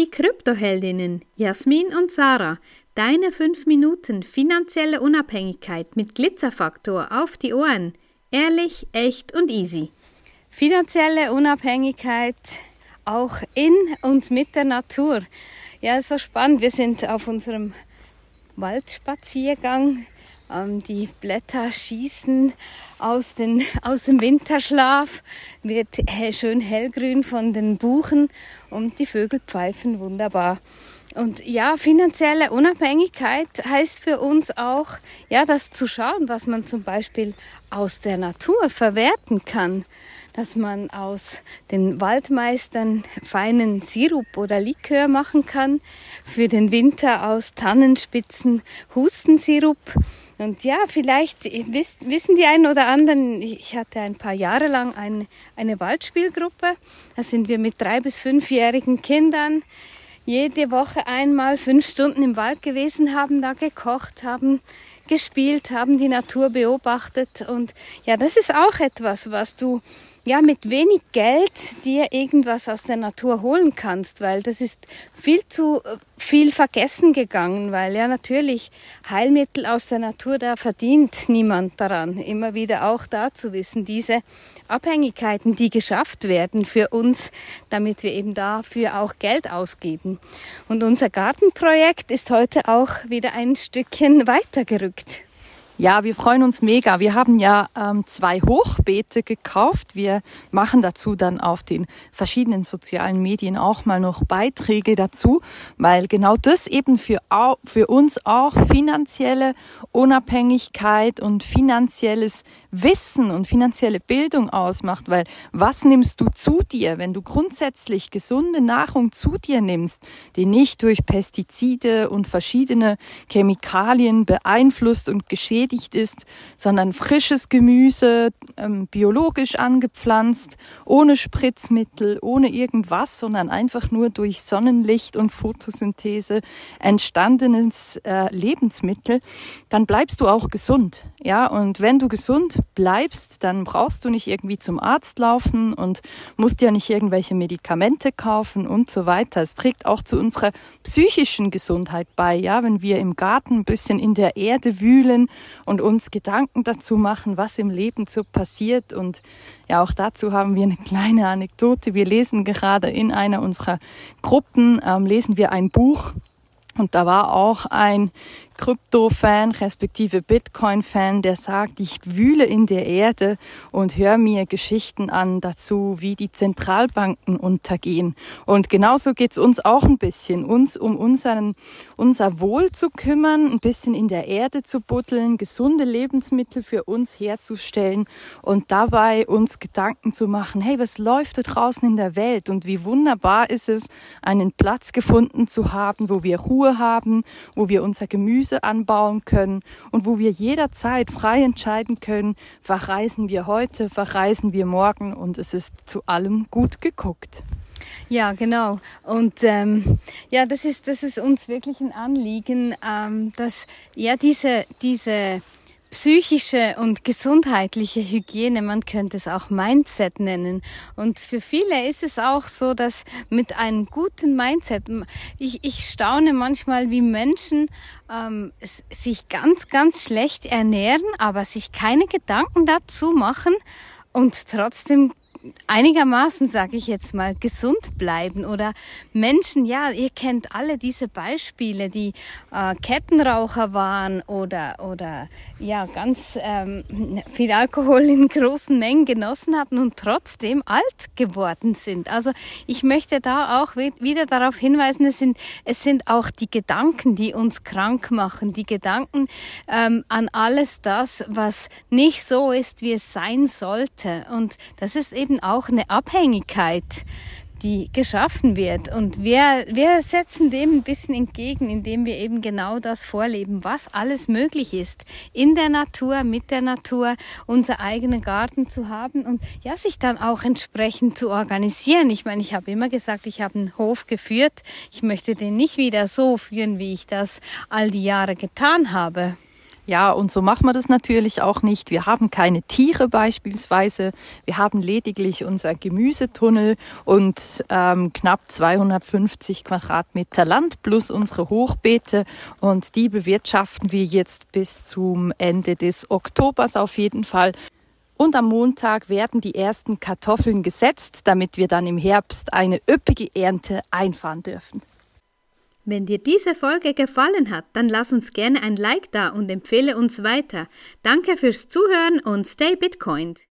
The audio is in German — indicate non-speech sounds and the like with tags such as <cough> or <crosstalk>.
die Kryptoheldinnen Jasmin und Sarah. Deine 5 Minuten finanzielle Unabhängigkeit mit Glitzerfaktor auf die Ohren. Ehrlich, echt und easy. Finanzielle Unabhängigkeit auch in und mit der Natur. Ja, so spannend. Wir sind auf unserem Waldspaziergang. Ähm, die Blätter schießen aus, den, <laughs> aus dem Winterschlaf, wird schön hellgrün von den Buchen und die Vögel pfeifen wunderbar. Und ja, finanzielle Unabhängigkeit heißt für uns auch, ja, das zu schauen, was man zum Beispiel aus der Natur verwerten kann. Dass man aus den Waldmeistern feinen Sirup oder Likör machen kann. Für den Winter aus Tannenspitzen Hustensirup. Und ja, vielleicht wisst, wissen die einen oder anderen, ich hatte ein paar Jahre lang ein, eine Waldspielgruppe. Da sind wir mit drei bis fünfjährigen Kindern jede Woche einmal fünf Stunden im Wald gewesen, haben da gekocht, haben gespielt, haben die Natur beobachtet. Und ja, das ist auch etwas, was du ja, mit wenig Geld dir irgendwas aus der Natur holen kannst, weil das ist viel zu äh, viel vergessen gegangen, weil ja natürlich Heilmittel aus der Natur, da verdient niemand daran. Immer wieder auch da zu wissen, diese Abhängigkeiten, die geschafft werden für uns, damit wir eben dafür auch Geld ausgeben. Und unser Gartenprojekt ist heute auch wieder ein Stückchen <laughs> weitergerückt. Ja, wir freuen uns mega. Wir haben ja ähm, zwei Hochbeete gekauft. Wir machen dazu dann auf den verschiedenen sozialen Medien auch mal noch Beiträge dazu, weil genau das eben für, für uns auch finanzielle Unabhängigkeit und finanzielles Wissen und finanzielle Bildung ausmacht, weil was nimmst du zu dir, wenn du grundsätzlich gesunde Nahrung zu dir nimmst, die nicht durch Pestizide und verschiedene Chemikalien beeinflusst und geschädigt ist, sondern frisches Gemüse, ähm, biologisch angepflanzt, ohne Spritzmittel, ohne irgendwas, sondern einfach nur durch Sonnenlicht und Photosynthese entstandenes äh, Lebensmittel, dann bleibst du auch gesund. Ja, und wenn du gesund bleibst, dann brauchst du nicht irgendwie zum Arzt laufen und musst ja nicht irgendwelche Medikamente kaufen und so weiter. Es trägt auch zu unserer psychischen Gesundheit bei, ja, wenn wir im Garten ein bisschen in der Erde wühlen und uns Gedanken dazu machen, was im Leben so passiert und ja, auch dazu haben wir eine kleine Anekdote. Wir lesen gerade in einer unserer Gruppen, ähm, lesen wir ein Buch und da war auch ein Krypto-Fan, respektive Bitcoin-Fan, der sagt, ich wühle in der Erde und höre mir Geschichten an dazu, wie die Zentralbanken untergehen. Und genauso geht's uns auch ein bisschen, uns um unseren, unser Wohl zu kümmern, ein bisschen in der Erde zu buddeln, gesunde Lebensmittel für uns herzustellen und dabei uns Gedanken zu machen, hey, was läuft da draußen in der Welt und wie wunderbar ist es, einen Platz gefunden zu haben, wo wir Ruhe haben, wo wir unser Gemüse Gemüse anbauen können und wo wir jederzeit frei entscheiden können, verreisen wir heute, verreisen wir morgen und es ist zu allem gut geguckt. Ja, genau. Und ähm, ja, das ist, das ist uns wirklich ein Anliegen, ähm, dass ja diese, diese psychische und gesundheitliche Hygiene, man könnte es auch Mindset nennen. Und für viele ist es auch so, dass mit einem guten Mindset, ich, ich staune manchmal, wie Menschen ähm, sich ganz, ganz schlecht ernähren, aber sich keine Gedanken dazu machen und trotzdem einigermaßen, sage ich jetzt mal, gesund bleiben oder Menschen, ja, ihr kennt alle diese Beispiele, die äh, Kettenraucher waren oder oder ja ganz ähm, viel Alkohol in großen Mengen genossen hatten und trotzdem alt geworden sind. Also ich möchte da auch wieder darauf hinweisen, es sind es sind auch die Gedanken, die uns krank machen, die Gedanken ähm, an alles das, was nicht so ist, wie es sein sollte und das ist eben eben auch eine Abhängigkeit, die geschaffen wird. Und wir, wir setzen dem ein bisschen entgegen, indem wir eben genau das vorleben, was alles möglich ist, in der Natur, mit der Natur, unser eigenen Garten zu haben und ja, sich dann auch entsprechend zu organisieren. Ich meine, ich habe immer gesagt, ich habe einen Hof geführt. Ich möchte den nicht wieder so führen, wie ich das all die Jahre getan habe. Ja, und so machen wir das natürlich auch nicht. Wir haben keine Tiere beispielsweise. Wir haben lediglich unser Gemüsetunnel und ähm, knapp 250 Quadratmeter Land plus unsere Hochbeete. Und die bewirtschaften wir jetzt bis zum Ende des Oktobers auf jeden Fall. Und am Montag werden die ersten Kartoffeln gesetzt, damit wir dann im Herbst eine üppige Ernte einfahren dürfen. Wenn dir diese Folge gefallen hat, dann lass uns gerne ein Like da und empfehle uns weiter. Danke fürs Zuhören und stay Bitcoined.